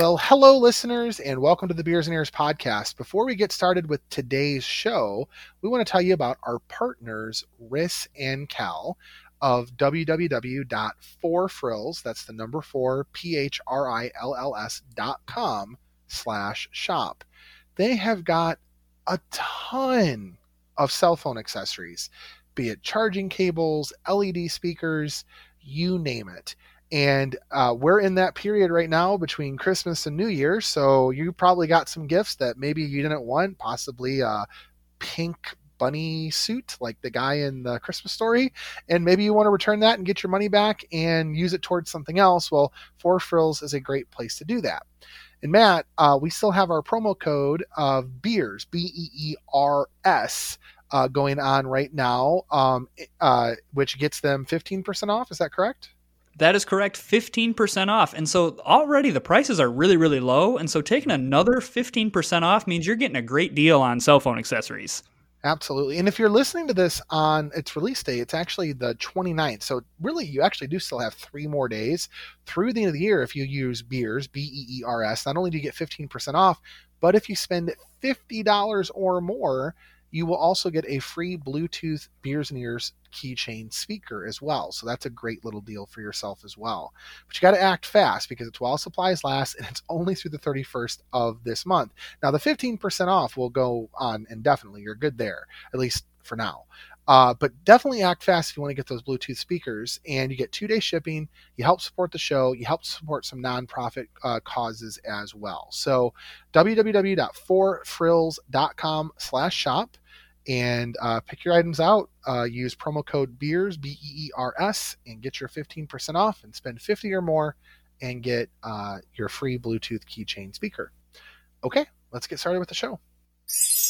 Well, hello, listeners, and welcome to the Beers and Ears podcast. Before we get started with today's show, we want to tell you about our partners, Riss and Cal of www.4phrills, that's the number four, P-H-R-I-L-L-S dot com slash shop. They have got a ton of cell phone accessories, be it charging cables, LED speakers, you name it. And uh, we're in that period right now between Christmas and New Year. So you probably got some gifts that maybe you didn't want, possibly a pink bunny suit like the guy in the Christmas story. And maybe you want to return that and get your money back and use it towards something else. Well, Four Frills is a great place to do that. And Matt, uh, we still have our promo code of beers, B E E R S, uh, going on right now, um, uh, which gets them 15% off. Is that correct? That is correct. 15% off. And so already the prices are really, really low. And so taking another 15% off means you're getting a great deal on cell phone accessories. Absolutely. And if you're listening to this on its release day, it's actually the 29th. So really, you actually do still have three more days through the end of the year if you use beers, B E E R S. Not only do you get 15% off, but if you spend $50 or more, you will also get a free Bluetooth Beers and Ears keychain speaker as well. So that's a great little deal for yourself as well. But you got to act fast because it's while supplies last and it's only through the 31st of this month. Now, the 15% off will go on indefinitely. You're good there, at least for now. Uh, but definitely act fast if you want to get those Bluetooth speakers. And you get two day shipping. You help support the show. You help support some nonprofit uh, causes as well. So www.4phrills.com slash shop and uh, pick your items out. Uh, use promo code BEERS, B E E R S, and get your 15% off and spend 50 or more and get uh, your free Bluetooth keychain speaker. Okay, let's get started with the show.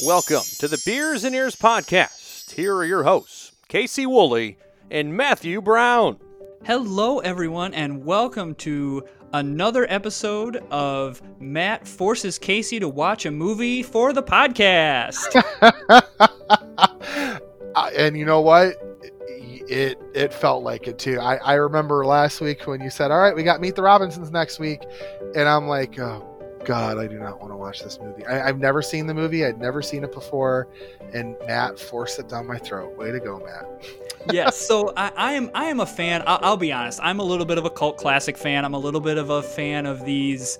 Welcome to the Beers and Ears podcast. Here are your hosts, Casey Woolley and Matthew Brown. Hello, everyone, and welcome to another episode of Matt forces Casey to watch a movie for the podcast. and you know what? It it felt like it too. I, I remember last week when you said, "All right, we got Meet the Robinsons next week," and I'm like, "Oh God, I do not want to watch this movie. I, have never seen the movie. I'd never seen it before, and Matt forced it down my throat. Way to go, Matt. Yes, so I, I, am I am a fan. I'll, I'll be honest. I'm a little bit of a cult classic fan. I'm a little bit of a fan of these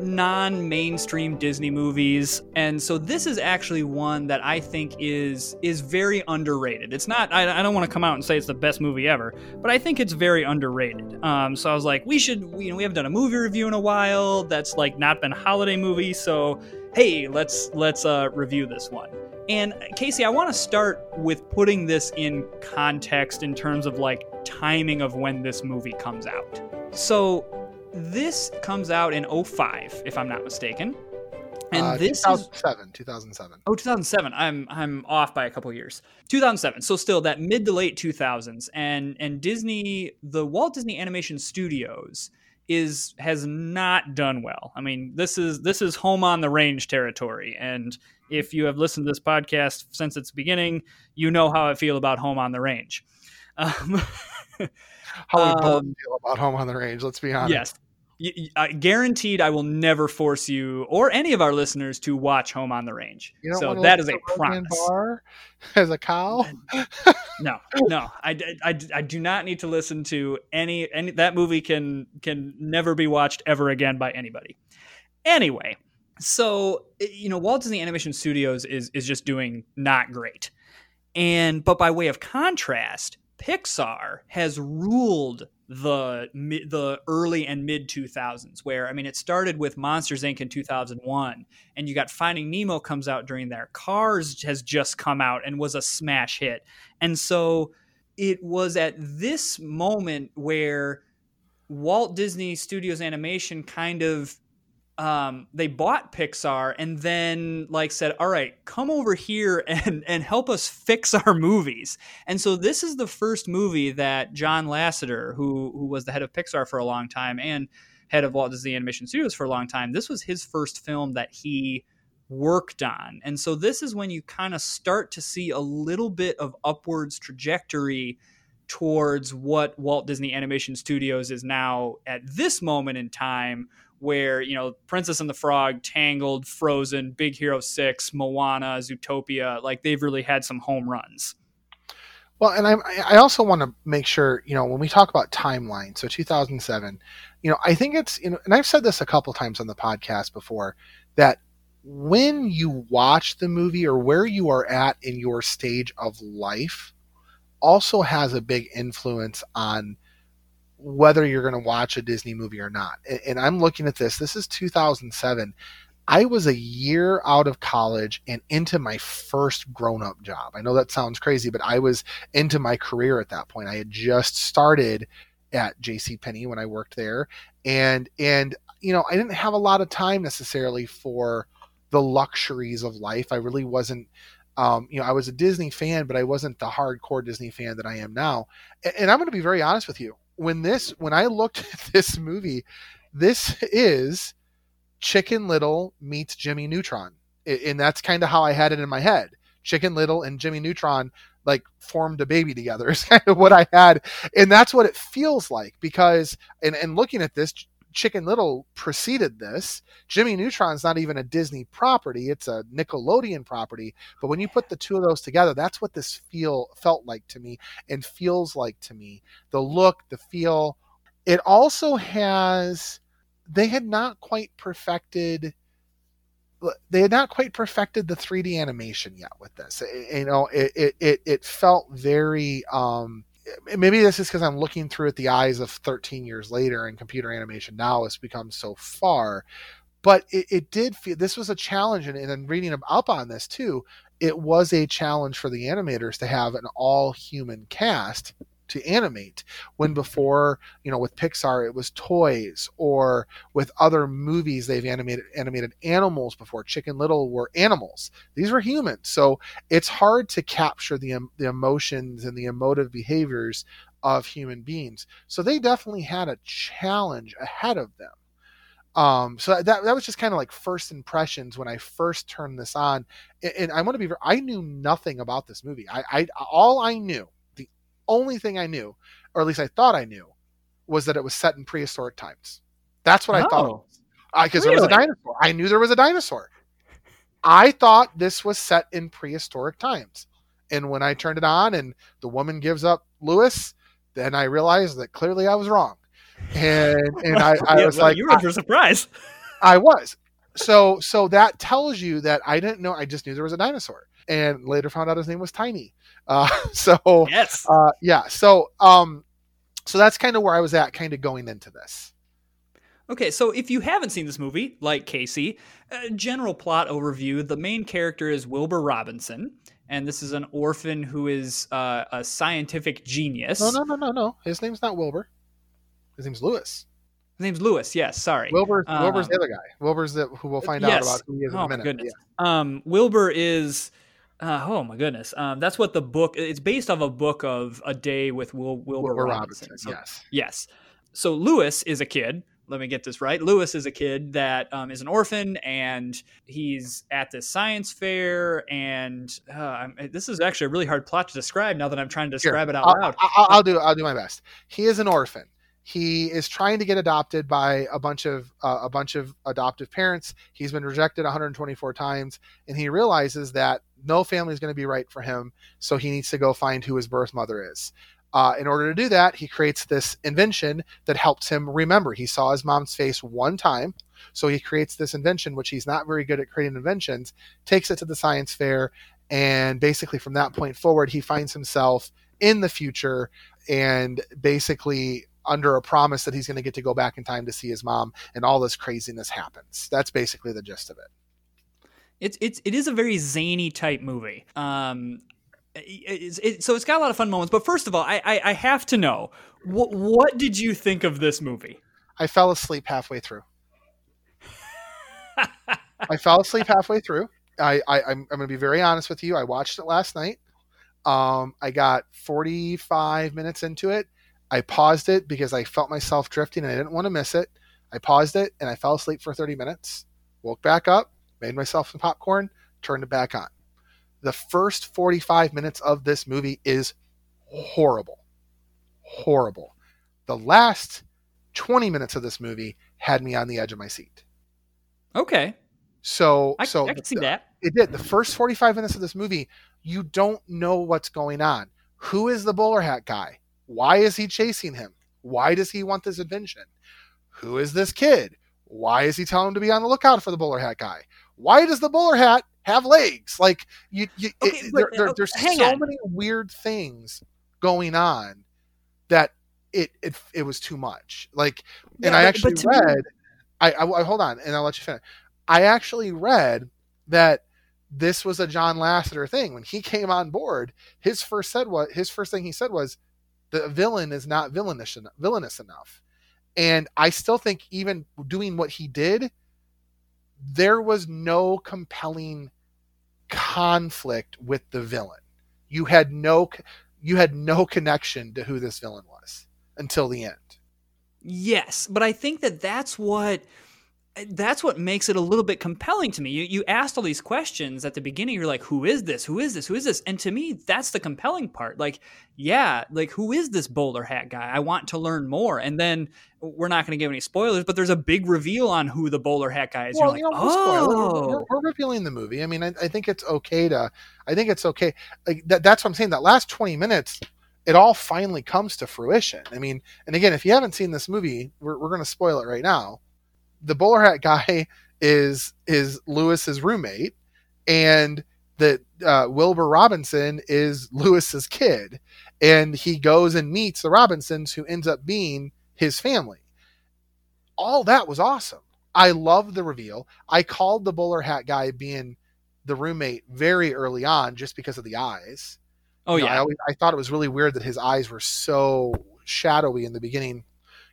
non-mainstream Disney movies, and so this is actually one that I think is is very underrated. It's not. I, I don't want to come out and say it's the best movie ever, but I think it's very underrated. Um, so I was like, we should. We, you know, we haven't done a movie review in a while. That's like not been a holiday movie. So hey, let's let's uh, review this one. And Casey, I want to start with putting this in context in terms of like timing of when this movie comes out. So this comes out in 05, if I'm not mistaken. And uh, this 2007, is 2007. Oh, 2007. I'm I'm off by a couple years. 2007. So still that mid to late 2000s and and Disney, the Walt Disney Animation Studios is has not done well. I mean, this is this is home on the range territory and if you have listened to this podcast since its beginning, you know how I feel about home on the range. Um, how we both um, feel about home on the range. Let's be honest. Yes, uh, guaranteed I will never force you or any of our listeners to watch Home on the Range. so that is a promise. Bar as a cow? no, no, I, I, I do not need to listen to any any that movie can can never be watched ever again by anybody. Anyway, so eh, you know Walt Disney Animation Studios is is just doing not great, and but by way of contrast, Pixar has ruled the the early and mid 2000s where i mean it started with monsters inc. in 2001 and you got finding nemo comes out during there. Cars has just come out and was a smash hit. And so it was at this moment where walt disney studios animation kind of um, they bought Pixar and then like said, "All right, come over here and and help us fix our movies." And so this is the first movie that John Lasseter, who who was the head of Pixar for a long time and head of Walt Disney Animation Studios for a long time, this was his first film that he worked on. And so this is when you kind of start to see a little bit of upwards trajectory towards what Walt Disney Animation Studios is now at this moment in time where you know Princess and the Frog, Tangled, Frozen, Big Hero Six, Moana, Zootopia, like they've really had some home runs. Well, and I, I also want to make sure, you know, when we talk about timeline, so 2007, you know, I think it's, you know, and I've said this a couple times on the podcast before, that when you watch the movie or where you are at in your stage of life also has a big influence on whether you're going to watch a Disney movie or not. And, and I'm looking at this, this is 2007. I was a year out of college and into my first grown up job. I know that sounds crazy, but I was into my career at that point. I had just started at JC Penney when I worked there and and you know, I didn't have a lot of time necessarily for the luxuries of life. I really wasn't um, you know, I was a Disney fan, but I wasn't the hardcore Disney fan that I am now. And, and I'm going to be very honest with you. When this, when I looked at this movie, this is Chicken Little meets Jimmy Neutron, and that's kind of how I had it in my head. Chicken Little and Jimmy Neutron like formed a baby together is kind of what I had, and that's what it feels like because and and looking at this, Chicken Little preceded this. Jimmy Neutron's not even a Disney property; it's a Nickelodeon property. But when you put the two of those together, that's what this feel felt like to me and feels like to me. The look, the feel. It also has they had not quite perfected they had not quite perfected the 3D animation yet with this. You know, it, it it felt very um maybe this is because I'm looking through it the eyes of 13 years later and computer animation now has become so far. But it, it did feel this was a challenge, and, and reading up on this too, it was a challenge for the animators to have an all human cast to animate when before you know with pixar it was toys or with other movies they've animated animated animals before. Chicken little were animals. These were humans. So it's hard to capture the, the emotions and the emotive behaviors of human beings. So they definitely had a challenge ahead of them. Um so that that was just kind of like first impressions when i first turned this on. And, and i want to be i knew nothing about this movie. I i all i knew only thing I knew, or at least I thought I knew, was that it was set in prehistoric times. That's what oh, I thought. Because oh. really? there was a dinosaur. I knew there was a dinosaur. I thought this was set in prehistoric times. And when I turned it on and the woman gives up Lewis, then I realized that clearly I was wrong. And and I, I yeah, was well, like You were for surprise. I was. So so that tells you that I didn't know I just knew there was a dinosaur. And later found out his name was Tiny. Uh, so yes, uh, yeah. So um, so that's kind of where I was at, kind of going into this. Okay, so if you haven't seen this movie, like Casey, uh, general plot overview: the main character is Wilbur Robinson, and this is an orphan who is uh, a scientific genius. No, no, no, no, no. His name's not Wilbur. His name's Lewis. His name's Lewis. Yes, sorry. Wilbur. Wilbur's the other guy. Wilbur's the who we'll find yes. out about who he is in oh, a minute. Goodness. Yeah. Um, Wilbur is uh, oh my goodness. Um, that's what the book. It's based off a book of a day with Will, Wilbur, Wilbur Robinson. Robinson. So, yes. Yes. So Lewis is a kid. Let me get this right. Lewis is a kid that um, is an orphan, and he's at this science fair. And uh, this is actually a really hard plot to describe. Now that I'm trying to describe it out I'll, loud, I'll, I'll do. I'll do my best. He is an orphan he is trying to get adopted by a bunch of uh, a bunch of adoptive parents. He's been rejected 124 times, and he realizes that no family is going to be right for him, so he needs to go find who his birth mother is. Uh, in order to do that, he creates this invention that helps him remember. He saw his mom's face one time, so he creates this invention, which he's not very good at creating inventions, takes it to the science fair, and basically from that point forward, he finds himself in the future and basically under a promise that he's going to get to go back in time to see his mom, and all this craziness happens. That's basically the gist of it. It's it's it is a very zany type movie. Um, it, it, so it's got a lot of fun moments. But first of all, I I, I have to know what what did you think of this movie? I fell asleep halfway through. I fell asleep halfway through. I, I I'm, I'm going to be very honest with you. I watched it last night. Um, I got 45 minutes into it. I paused it because I felt myself drifting and I didn't want to miss it. I paused it and I fell asleep for 30 minutes. Woke back up, made myself some popcorn, turned it back on. The first 45 minutes of this movie is horrible. Horrible. The last 20 minutes of this movie had me on the edge of my seat. Okay. So I, so I can see that. it did. The first 45 minutes of this movie, you don't know what's going on. Who is the bowler hat guy? Why is he chasing him? Why does he want this invention? Who is this kid? Why is he telling him to be on the lookout for the bowler hat guy? Why does the bowler hat have legs? Like you, you Okay, it, but, there, there- there's so on. many weird things going on that it it it was too much. Like, and I but- actually but to me- read. I, I I- hold on, and I'll let you finish. I actually read that this was a John Lasseter thing when he came on board. His first said what his first thing he said was, "The villain is not villainous enough, villainous enough." And I still think even doing what he did, there was no compelling conflict with the villain. You had no you had no connection to who this villain was until the end. Yes, but I think that that's what that's what makes it a little bit compelling to me. You you asked all these questions at the beginning. You're like, "Who is this? Who is this? Who is this?" And to me, that's the compelling part. Like, yeah, like who is this bowler hat guy? I want to learn more. And then we're not going to give any spoilers, but there's a big reveal on who the bowler hat guy is. Well, You're you know, we'll spoil it. oh, We're, we're, oh. we're revealing the movie. I mean, I, I think it's okay to. I think it's okay. Like that, that's what I'm saying. That last 20 minutes, it all finally comes to fruition. I mean, and again, if you haven't seen this movie, we're, we're going to spoil it right now. The bowler hat guy is is Lewis's roommate, and that uh, Wilbur Robinson is Lewis's kid, and he goes and meets the Robinsons, who ends up being his family. All that was awesome. I loved the reveal. I called the bowler hat guy being the roommate very early on just because of the eyes. oh You know, I yeah, always I thought it was really weird that his eyes were so shadowy in the beginning.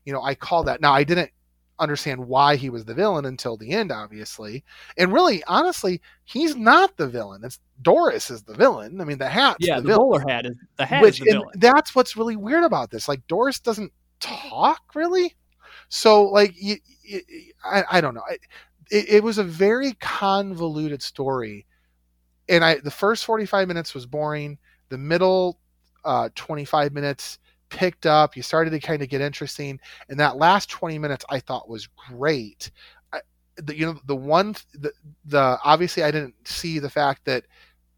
You know, I called that. Now I didn't understand why he was the villain until the end, obviously. And really, honestly, he's not the villain. It's Doris is the villain. I mean, the hat. yeah. the The, bowler hat is the hat Which is the and villain. that's what's really weird about this. Like Doris doesn't talk really. So like you, you, I, I don't know. I, it, it was a very convoluted story, and I the first forty five minutes was boring. The middle uh, twenty five minutes picked up. You started to kind of get interesting, and that last twenty minutes I thought was great. I, the, you know the one the, the obviously I didn't see the fact that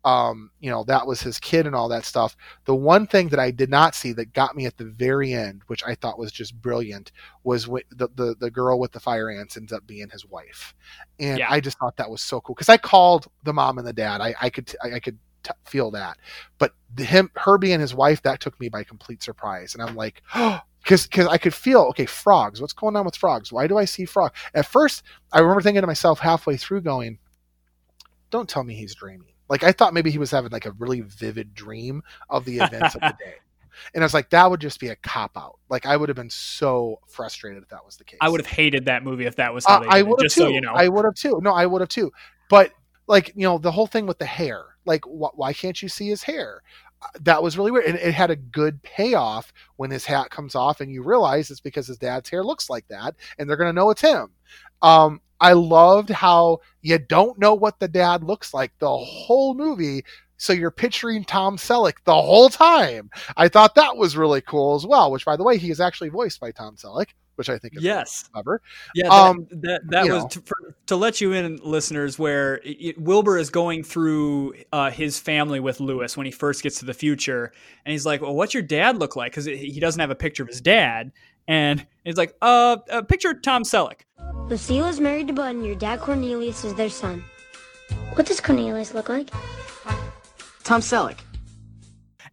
um, you know, that was his kid and all that stuff. The one thing that I did not see that got me at the very end, which I thought was just brilliant, was wh- the, the the girl with the fire ants ends up being his wife, and Yeah. I just thought that was so cool because I called the mom and the dad. I, I could I, I could t- feel that, but the, him her being his wife that took me by complete surprise, and I'm like, oh. Because because I could feel okay frogs. What's going on with frogs? Why do I see frog? At first, I remember thinking to myself halfway through, going, "Don't tell me he's dreaming." Like I thought maybe he was having like a really vivid dream of the events of the day. And I was like, that would just be a cop out. Like I would have been so frustrated if that was the case. I would have hated that movie if that was how Uh, I would have just too. so you know. I would have too. No, I would have too. But like you know, the whole thing with the hair. Like, wh- why can't you see his hair? Uh, That was really weird, and it had a good payoff when his hat comes off, and you realize it's because his dad's hair looks like that, and they're gonna know it's him. Um, I loved how you don't know what the dad looks like the whole movie. So you're picturing Tom Selleck the whole time. I thought that was really cool as well. Which, by the way, he is actually voiced by Tom Selleck, which I think is really Yes. clever. Yeah, that, Um, that, that was to, for, to let you in, listeners, where it, it- Wilbur is going through uh, his family with Lewis when he first gets to the future, and he's like, "Well, what's your dad look like?" Because he doesn't have a picture of his dad, and he's like, "Uh, uh picture Tom Selleck." Lucille is married to Bud, and your dad Cornelius is their son. What does Cornelius look like? Tom Selleck.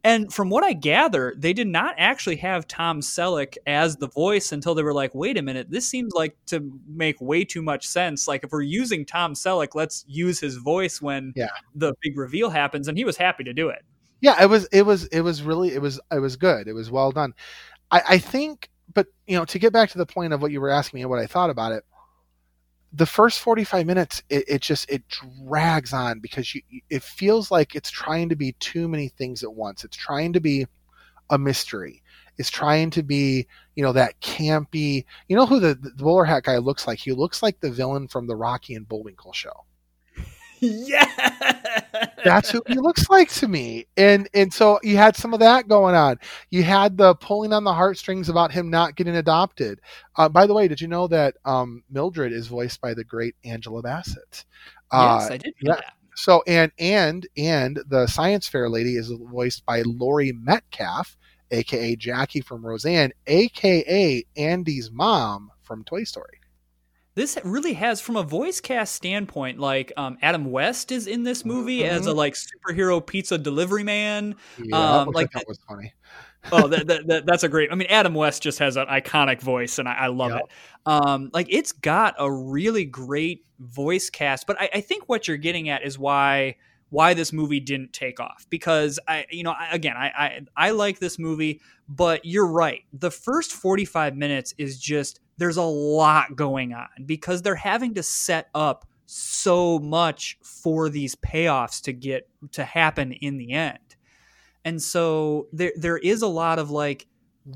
And from what I gather, they did not actually have Tom Selleck as the voice until they were like, wait a minute, this seems like to make way too much sense. Like, if we're using Tom Selleck, let's use his voice when Yeah. the big reveal happens. And he was happy to do it. yeah it was it was it was really it was it was good it was well done i i think but you know to get back to the point of what you were asking me and what i thought about it the first 45 minutes it, it just it drags on because you it feels like it's trying to be too many things at once. It's trying to be a mystery. It's trying to be you know that campy you know who the, the bowler hat guy looks like? He looks like the villain from the rocky and bullwinkle show yeah, That's who he looks like to me. And and so you had some of that going on. You had the pulling on the heartstrings about him not getting adopted. Uh, by the way, did you know that um, Mildred is voiced by the great Angela Bassett? Uh, yes, I did. know yeah. that. So and and and the science fair lady is voiced by Laurie Metcalf, aka Jackie from Roseanne, aka Andy's mom from Toy Story. This really has, from a voice cast standpoint, like um, Adam West is in this movie as a like superhero pizza delivery man. Yeah, Um, like that was funny. oh, that, that, that, that's a great. I mean, Adam West just has an iconic voice, and I, I love Yep. it. Um, like it's got a really great voice cast, but I, I think what you're getting at is why why this movie didn't take off because I, you know, I, again, I, I I like this movie, but you're right. The first 45 minutes is just there's a lot going on because they're having to set up so much for these payoffs to get to happen in the end. And so there there is a lot of like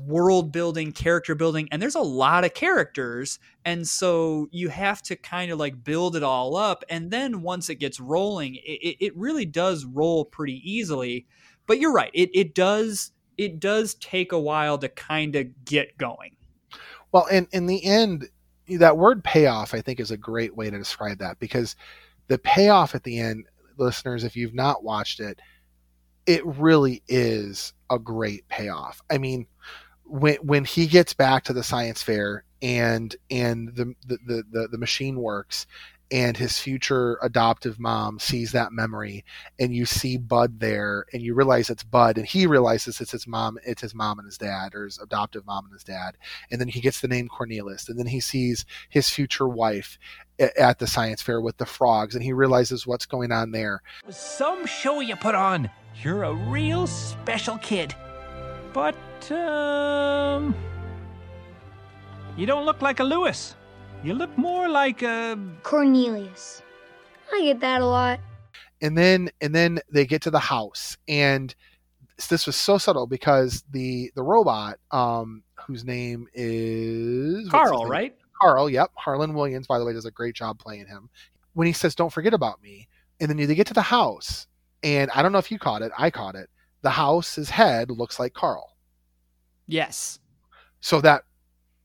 world building, character building, and there's a lot of characters. And so you have to kind of like build it all up. And then once it gets rolling, it, it really does roll pretty easily. But you're right, it, it does it does take a while to kind of get going. Well, in in the end, that word payoff, I think, is a great way to describe that because the payoff at the end, listeners, if you've not watched it, it really is a great payoff. I mean, when when he gets back to the science fair and and the the, the, the machine works and his future adoptive mom sees that memory and you see Bud there and you realize it's Bud and he realizes it's his mom it's his mom and his dad or his adoptive mom and his dad and then he gets the name Cornelius and then he sees his future wife at the science fair with the frogs and he realizes what's going on there Some show you put on. You're a real special kid. But, um. You don't look like a Lewis. You look more like a. Cornelius. I get that a lot. and then and then they get to the house and this was so subtle because the the robot um whose name is Carl, name? right? Carl, yep. Harland Williams, by the way, does a great job playing him. When he says, Don't forget about me, and then they get to the house, and I don't know if you caught it, I caught it. The house's head looks like Carl. Yes. So that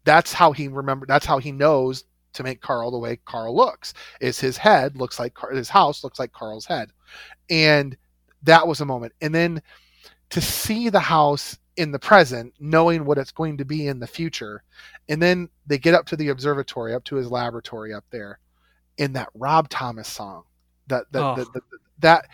that's how he remember that's how he knows to make Carl the way Carl looks. Is his head looks like Car- his house looks like Carl's head. And that was a moment. And then to see the house in the present, knowing what it's going to be in the future, and then they get up to the observatory, up to his laboratory up there, in that Rob Thomas song, that that Oh. that, that,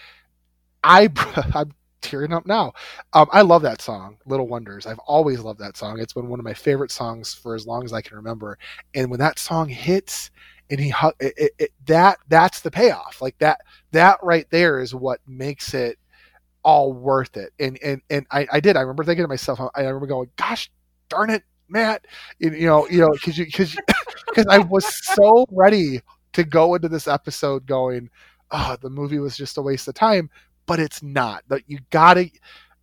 I I'm tearing up now. Um, I love that song, Little Wonders. I've always loved that song. It's been one of my favorite songs for as long as I can remember. And when that song hits, and he it, it, it, that that's the payoff. Like that that right there is what makes it all worth it. And and and I, I did. I remember thinking to myself. I remember going, "Gosh, darn it, Matt!" You, you know, you know, because you because because I was so ready to go into this episode going, "Oh, the movie was just a waste of time," but it's not. That you gotta,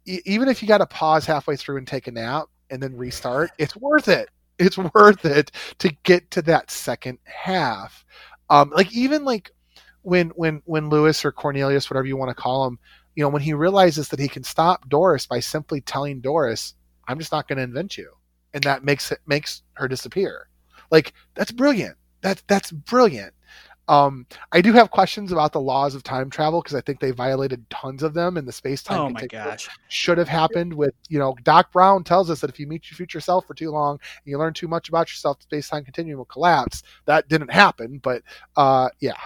even if you got to pause halfway through and take a nap and then restart, it's worth it. It's worth it to get to that second half. Um, like even like when when when Lewis or Cornelius, whatever you want to call him, you know, when he realizes that he can stop Doris by simply telling Doris, "I'm just not going to invent you," and that makes it makes her disappear. Like that's brilliant. That that's brilliant. Um, I do have questions about the laws of time travel because I think they violated tons of them in the space time. Oh my gosh. Should have happened with you know Doc Brown tells us that if you meet your future self for too long and you learn too much about yourself, the space time continuum will collapse. That didn't happen, but uh, yeah.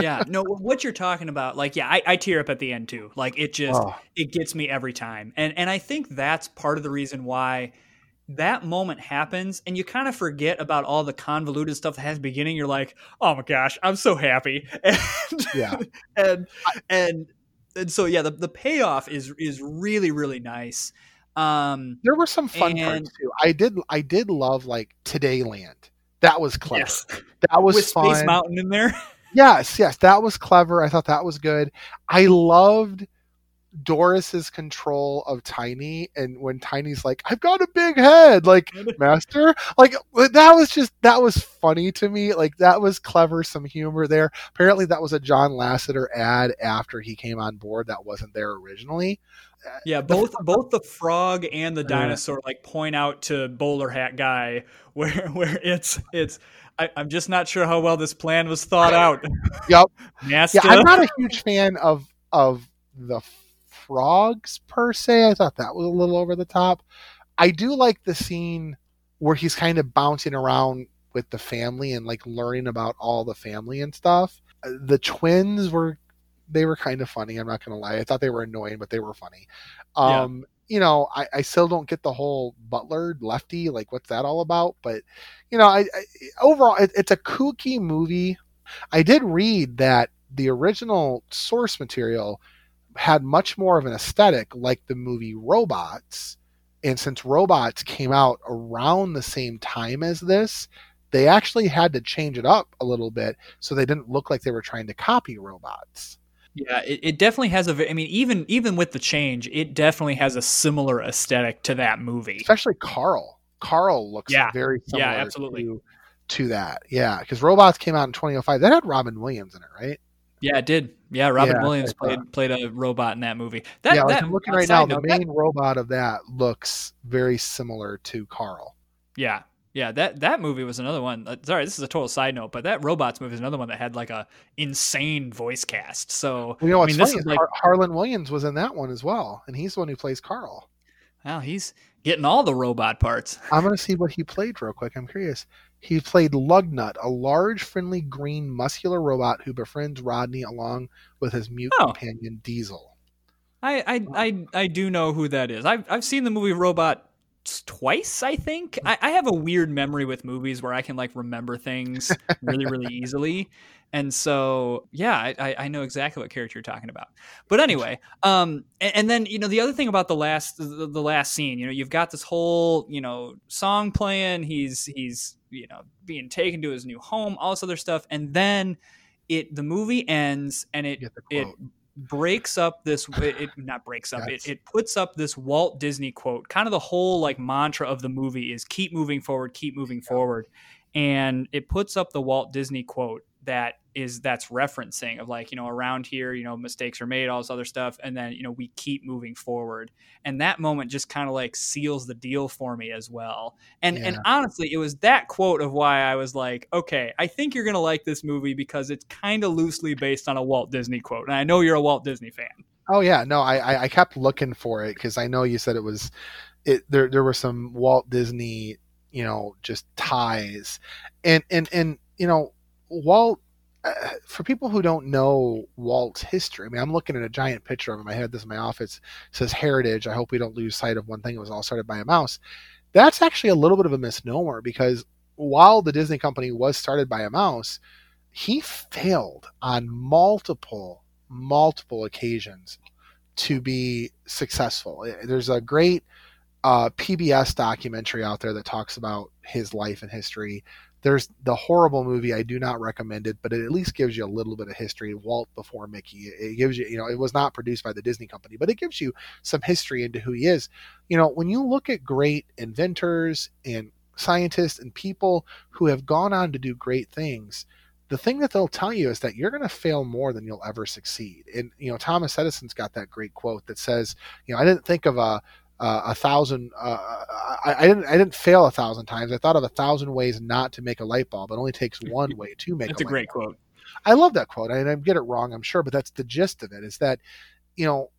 yeah no what you're talking about like yeah I, I tear up at the end too like it just Oh. it gets me every time and and i think that's part of the reason why that moment happens and you kind of forget about all the convoluted stuff that has beginning you're like oh my gosh i'm so happy and Yeah. and and and so yeah the, the payoff is is really really nice um There were some fun And- parts too. I did I did love like Today Land. That was clever. yes That was with fun. space mountain in there Yes, yes, that was clever. I thought that was good. I loved Doris's control of Tiny, and when Tiny's like, "I've got a big head," like Master, like that was just that was funny to me. Like that was clever, some humor there. Apparently, that was a John Lasseter ad after he came on board. That wasn't there originally. Uh, yeah, both both the frog and the dinosaur like point out to bowler hat guy where where it's it's. I, am just not sure how well this plan was thought out. Yep. Yeah, I'm not a huge fan of of the frogs per se. I thought that was a little over the top. I do like the scene where he's kind of bouncing around with the family and like learning about all the family and stuff. Uh, the twins were they were kind of funny. I'm not gonna lie. I thought they were annoying, but they were funny. Um, yeah. You know, I, I still don't get the whole Butler lefty. Like, what's that all about? But you know, I, I overall, it, it's a kooky movie. I did read that the original source material had much more of an aesthetic like the movie Robots. And since Robots came out around the same time as this, they actually had to change it up a little bit so they didn't look like they were trying to copy Robots. Yeah, it, it definitely has a. I mean, even even with the change, it definitely has a similar aesthetic to that movie. Especially Carl. Carl looks yeah. very similar. Yeah, absolutely. To, to that, yeah, because Robots came out in 2005. That had Robin Williams in it, right? Yeah, it did. Yeah, Robin yeah, Williams played played a robot in that movie. That, yeah, like that, I'm looking right now. Note, the main that, robot of that looks very similar to Carl. Yeah, yeah. That that movie was another one. Uh, sorry, this is a total side note, but that robots movie is another one that had like a insane voice cast. So well, you know what's I mean, funny is like, Har- Harland Williams was in that one as well, and he's the one who plays Carl. Wow, he's getting all the robot parts. I'm gonna see what he played real quick. I'm curious. He played Lugnut, a large, friendly, green, muscular robot who befriends Rodney along with his mute oh. companion Diesel. I, I, I, I do know who that is. I've, I've seen the movie Robot twice, I think. I, I have a weird memory with movies where I can like remember things really, really easily and so yeah I, I know exactly what character you're talking about. But anyway um and, and, then you know the other thing about the last the, the, last scene you know you've got this whole you know song playing he's he's you know being taken to his new home all this other stuff. And then it the movie ends and it it breaks up this it, it not breaks up it, it puts up this walt disney quote kind of the whole like mantra of the movie is keep moving forward keep moving yeah. forward. And it puts up the walt disney quote that is that's referencing of like you know around here you know mistakes are made all this other stuff and then you know we keep moving forward. And that moment just kind of like seals the deal for me as well. And yeah. and honestly it was that quote of why i was like okay i think you're gonna like this movie because it's kind of loosely based on a walt disney quote. And i know you're a walt disney fan. Oh yeah. No i i kept looking for it because i know you said it was it there there were some walt disney you know just ties. And and and you know Walt, uh, for people who don't know Walt's history, I mean, I'm looking at a giant picture of him. I had this in my office. It says Heritage. I hope we don't lose sight of one thing. It was all started by a mouse. That's actually a little bit of a misnomer because while the Disney company was started by a mouse, he failed on multiple, multiple occasions to be successful. There's a great uh, PBS documentary out there that talks about his life and history there's the horrible movie. I do not recommend it, but it at least gives you a little bit of history. Walt before Mickey. It gives you, you know, it was not produced by the Disney company, but it gives you some history into who he is. You know, when you look at great inventors and scientists and people who have gone on to do great things, the thing that they'll tell you is that you're going to fail more than you'll ever succeed. And you know, Thomas Edison's got that great quote that says, you know, I didn't think of a uh, a thousand. Uh, I, I, didn't. I didn't fail a thousand times. I thought of a thousand ways not to make a light bulb. It only takes one way to make. It. That's a, a great bulb. quote. I love that quote. I, I get it wrong, I'm sure, but that's the gist of it. Is that you know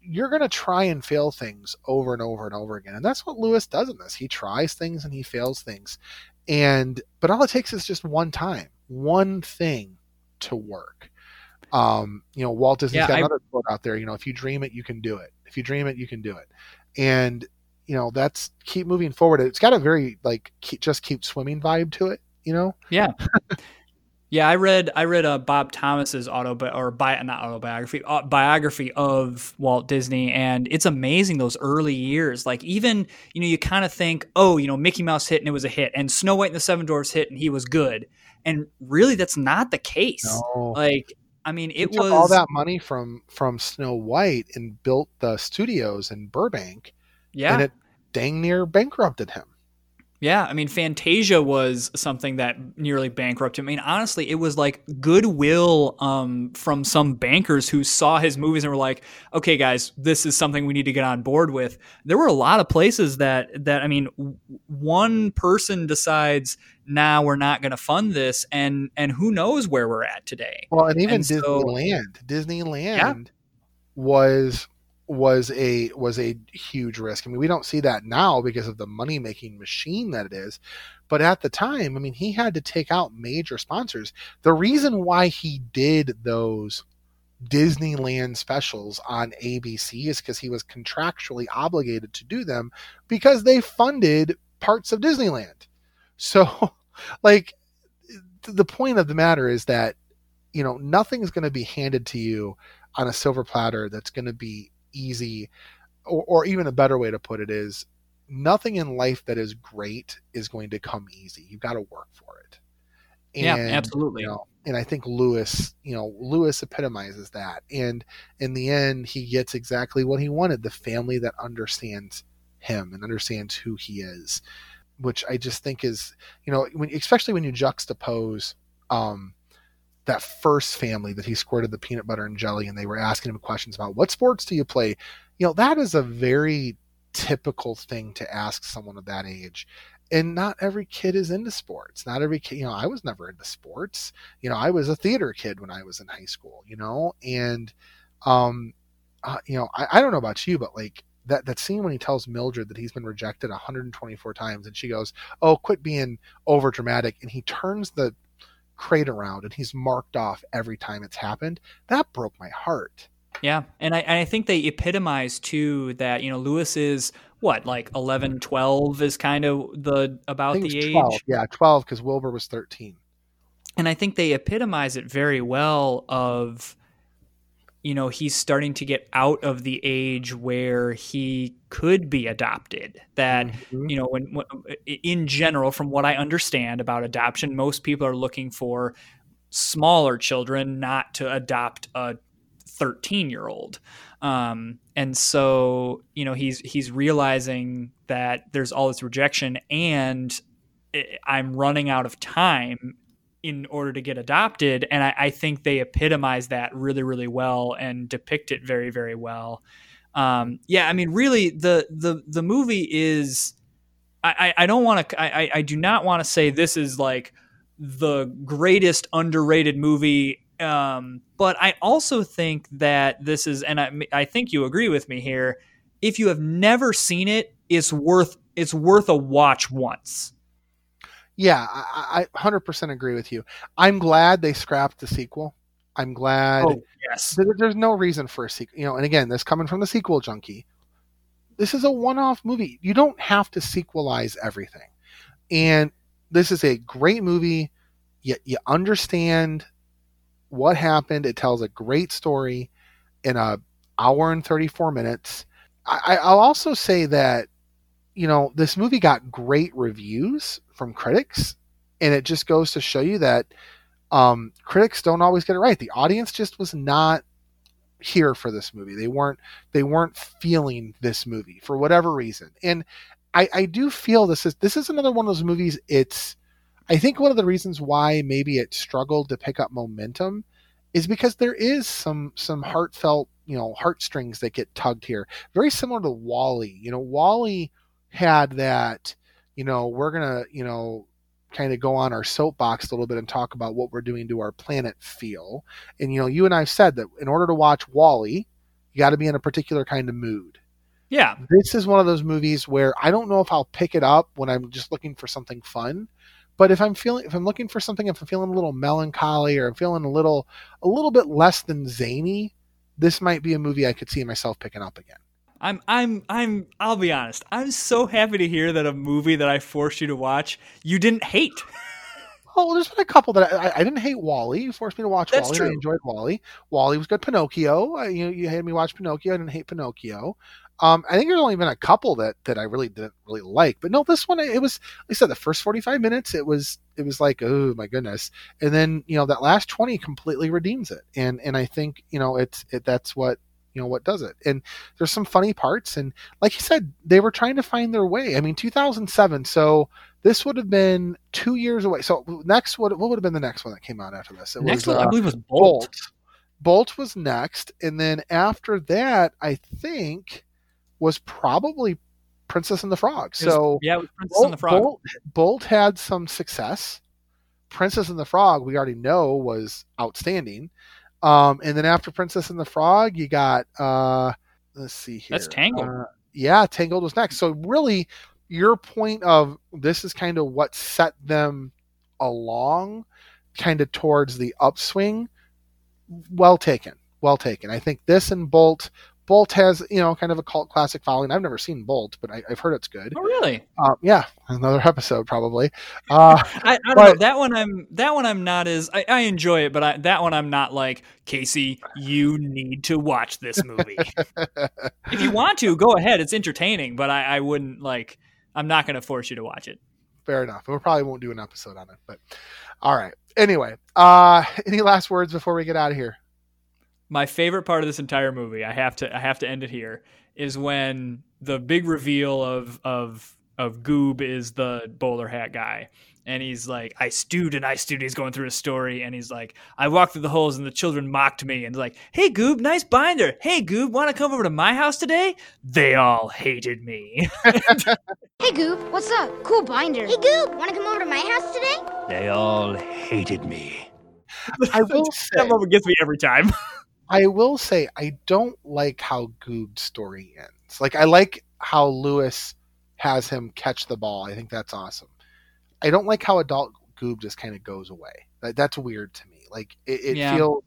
you're going to try and fail things over and over and over again, and that's what Lewis does in this. He tries things and he fails things, and but all it takes is just one time, one thing to work. Um, you know, Walt Disney's yeah, got I, another quote out there. You know, if you dream it, you can do it. If you dream it, you can do it and you know that's keep moving forward. It's got a very like keep, just keep swimming vibe to it you know? Yeah. Yeah i read i read a uh, bob thomas's auto or bi- not autobiography uh, biography of walt disney and it's amazing those early years. Like even you know you kind of think oh you know mickey mouse hit and it was a hit and snow white and the seven dwarfs hit and he was good. And really that's not the case. No. like I mean, it took was all that money from from Snow White and built the studios in Burbank, yeah. and it dang near bankrupted him. Yeah, I mean, Fantasia was something that nearly bankrupted. I mean, honestly, it was like goodwill um, from some bankers who saw his movies and were like, "Okay, guys, this is something we need to get on board with." There were a lot of places that that I mean, w- one person decides, "Nah, we're not going to fund this," and and who knows where we're at today. Well, and even And so- Disneyland, Disneyland was was a was a huge risk. I mean, we don't see that now because of the money making machine that it is, but at the time, I mean, he had to take out major sponsors. The reason why he did those Disneyland specials on ABC is because he was contractually obligated to do them because they funded parts of Disneyland. So, like, the point of the matter is that you know nothing's going to be handed to you on a silver platter that's going to be easy or, or even a better way to put it is nothing in life that is great is going to come easy. You've got to work for it. Yeah, absolutely. you know, and i think lewis you know lewis epitomizes that. And in the end he gets exactly what he wanted the family that understands him and understands who he is which i just think is you know when, especially when you juxtapose um that first family that he squirted the peanut butter and jelly and they were asking him questions about what sports do you play? You know that is a very typical thing to ask someone of that age. And not every kid is into sports. Not every kid you know i was never into sports. You know i was a theater kid when i was in high school you know? And um uh, you know I, I don't know about you but like that that scene when he tells mildred that he's been rejected 124 times and she goes oh quit being over dramatic. And he turns the crate around and he's marked off every time it's happened that broke my heart Yeah, and I and I think they epitomize too that you know Lewis is what like 11, 12 is kind of the about the it was age, 12 yeah 12 because wilbur was 13 and I think they epitomize it very well. Of you know he's starting to get out of the age where he could be adopted. That Mhm. you know when, when in general, from what I understand about adoption, most people are looking for smaller children, not to adopt a 13 year old. Um, and so, you know, he's, he's realizing that there's all this rejection and I'm running out of time in order to get adopted. And I, I think they epitomize that really, really well and depict it very, very well. Um, yeah, I mean, really the, the, the movie is, I, I don't want to, I- I do not want to say this is like the greatest underrated movie um, but I also think that this is, and I, I think you agree with me here. If you have never seen it, it's worth it's worth a watch once. Yeah, I, I 100% agree with you. I'm glad they scrapped the sequel. I'm glad Oh yes, there- there's no reason for a sequel. You know, and again, this coming from the sequel junkie. This is a one-off movie. You don't have to sequelize everything. And this is a great movie. You, you understand what happened. It tells a great story in a hour and 34 minutes. I, I- I'll also say that, you know, this movie got great reviews from critics. And it just goes to show you that um, critics don't always get it right. The audience just was not here for this movie. They weren't they weren't feeling this movie for whatever reason. And I, I do feel this is this is another one of those movies. It's I think one of the reasons why maybe it struggled to pick up momentum is because there is some some heartfelt you know heartstrings that get tugged here. Very similar to WALL-E. You know, WALL-E had that. You know, we're gonna you know kind of go on our soapbox a little bit and talk about what we're doing to our planet feel. And you know, you and I've said that in order to watch WALL-E, you got to be in a particular kind of mood. yeah, This is one of those movies where I don't know if I'll pick it up when I'm just looking for something fun, but if I'm feeling if I'm looking for something if I'm feeling a little melancholy or I'm feeling a little a little bit less than zany, this might be a movie I could see myself picking up again. I'm I'm I'm. I'll be honest. I'm so happy to hear that a movie that I forced you to watch you didn't hate. Oh, there's been a couple that I, I didn't hate WALL-E. You forced me to watch That's WALL-E. and I enjoyed WALL-E. WALL-E was good. Pinocchio. I, you you had me watch Pinocchio. I didn't hate Pinocchio. Um, I think there's only been a couple that that I really didn't really like, but no, this one it was. Like I said the first 45 minutes, it was it was like oh my goodness, and then you know that last 20 completely redeems it, and and I think you know it's it, that's what you know what does it and there's some funny parts and like you said they were trying to find their way i mean 2007 so this would have been two years away so next what, what would have been the next one that came out after this it Next was one, I uh, believe, was Bolt. bolt bolt was next and then after that i think was probably princess and the frog was- so yeah, it was Princess Bolt, and the Frog. Bolt, Bolt had some success. Princess and the Frog, we already know, was outstanding. Um, and then after Princess and the Frog, you got uh, let's see here. That's Tangled. Uh, yeah, Tangled was next. So really, your point of this is kind of what set them along, kind of towards the upswing. Well taken, well taken. I think this and Bolt. Bolt has, you know, kind of a cult classic following. I've never seen Bolt, but I, I've heard it's good. Oh, really? Um, yeah, another episode probably. Uh, I, I don't But- know. That one I'm that one I'm not as I, I enjoy it, but I, that one I'm not like Casey. You need to watch this movie. if you want to, go ahead. It's entertaining, but I, I wouldn't like. I'm not going to force you to watch it. fair enough. We probably won't do an episode on it, but all right. Anyway, uh, any last words before we get out of here? my favorite part of this entire movie i have to i have to end it here is when the big reveal of of of goob is the bowler hat guy and he's like i stewed and i stewed he's going through a story and he's like i walked through the holes and the children mocked me and like hey goob nice binder hey goob want to come over to my house today they all hated me Hey, Goob, what's up? Cool binder. Hey, Goob, want to come over to my house today? They all hated me. I will say, that moment gets me every time I will say, I don't like how Goob's story ends. Like, I like how Lewis has him catch the ball. I think that's awesome. I don't like how adult Goob just kind of goes away. That, that's weird to me. Like, it, it Yeah. feels.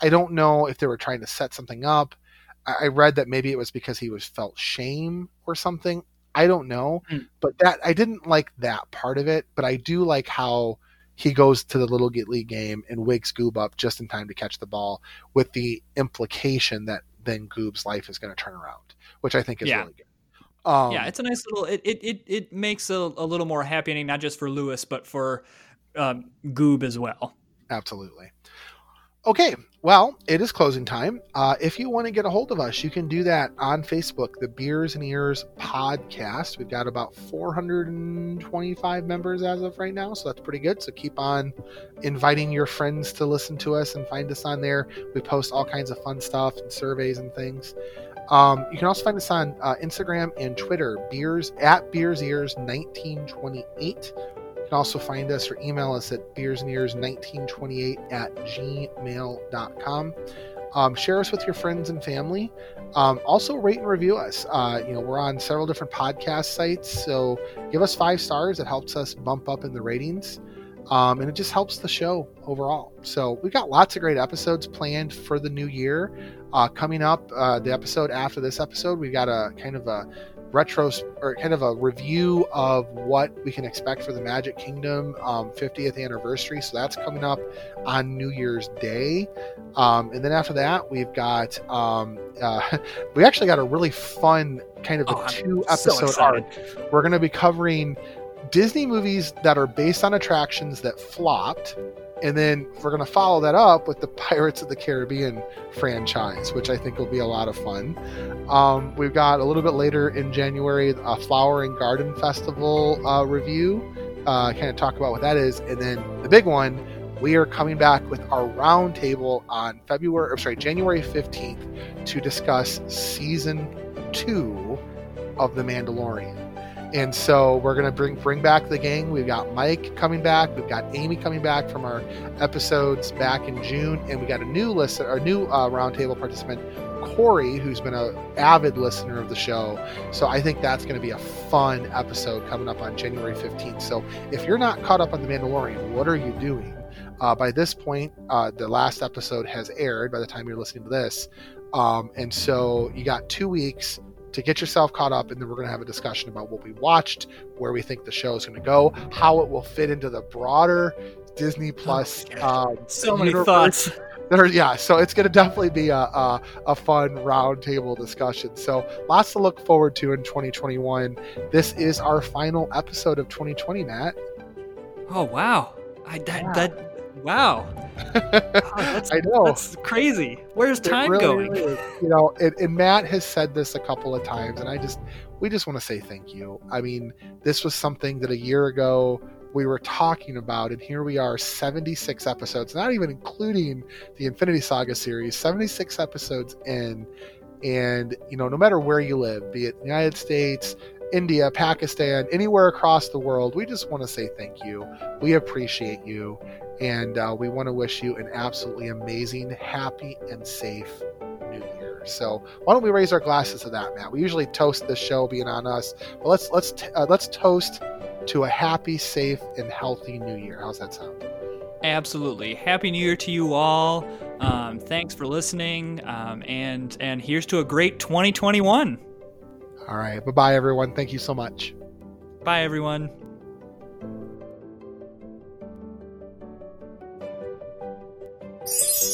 I don't know if they were trying to set something up. I, I read that maybe it was because he was felt shame or something. I don't know, Hmm. but that I didn't like that part of it. But I do like how he goes to the little league game and wakes Goob up just in time to catch the ball, with the implication that then Goob's life is going to turn around, which I think is Yeah. really good. Um, yeah, it's a nice little. It it it, it makes a, a little more happy ending, not just for Lewis, but for um, Goob as well. Absolutely. Okay, well, it is closing time. Uh, if you want to get a hold of us, you can do that on Facebook, the Beers and Ears Podcast. We've got about 425 members as of right now, so that's pretty good. So keep on inviting your friends to listen to us and find us on there. We post all kinds of fun stuff and surveys and things. Um, you can also find us on uh, Instagram and Twitter, beers at beers ears 1928. You can also find us or email us at beersnears1928 at gmail.com. Um, share us with your friends and family. Um, also, rate and review us. Uh, you know, we're on several different podcast sites, so give us five stars. It helps us bump up in the ratings, um, and it just helps the show overall. So we've got lots of great episodes planned for the new year. Uh, coming up, uh, the episode after this episode, we've got a kind of a retro or kind of a review of what we can expect for the Magic Kingdom um, 50th anniversary. So that's coming up on New Year's Day. Um, and then after that, we've got um, uh, we actually got a really fun kind of a Oh, I'm two so episode excited. arc. We're going to be covering Disney movies that are based on attractions that flopped. And then we're going to follow that up with the Pirates of the Caribbean franchise, which I think will be a lot of fun. Um, we've got a little bit later in January a Flower and Garden Festival uh, review, uh, kind of talk about what that is. And then the big one, we are coming back with our roundtable on February, or sorry, January 15th to discuss season two of The Mandalorian. And so we're gonna bring bring back the gang. We've got Mike coming back. We've got Amy coming back from our episodes back in June, and we got a new listener, a new uh, roundtable participant, Corey, who's been an avid listener of the show. So I think that's going to be a fun episode coming up on January 15th. So if you're not caught up on The Mandalorian, what are you doing? Uh, by this point, uh, the last episode has aired by the time you're listening to this. Um, and so you got two weeks to get yourself caught up, and then we're going to have a discussion about what we watched, where we think the show is going to go, how it will fit into the broader Disney Plus uh, So many universe thoughts. there, yeah. So it's going to definitely be a, a, a fun roundtable discussion. So lots to look forward to in 2021. This is our final episode of 2020, Matt. Oh wow! I that, Yeah. that wow. Oh, that's, I know. That's crazy. Where's time really going? is. You know, and, and Matt has said this a couple of times, and I just, we just want to say thank you. I mean, this was something that a year ago we were talking about, and here we are, 76 episodes, not even including the Infinity Saga series, 76 episodes in. And, you know, no matter where you live, be it the United States, India, Pakistan, anywhere across the world, we just want to say thank you. We appreciate you. And uh, we want to wish you an absolutely amazing, happy, and safe new year. So why don't we raise our glasses to that, Matt? We usually toast the show being on us, but let's let's t- uh, let's toast to a happy, safe, and healthy new year. How's that sound? Absolutely. Happy New Year to you all. Um, thanks for listening. Um, and and here's to a great 2021. All right, bye bye, everyone. Thank you so much. Bye, everyone. you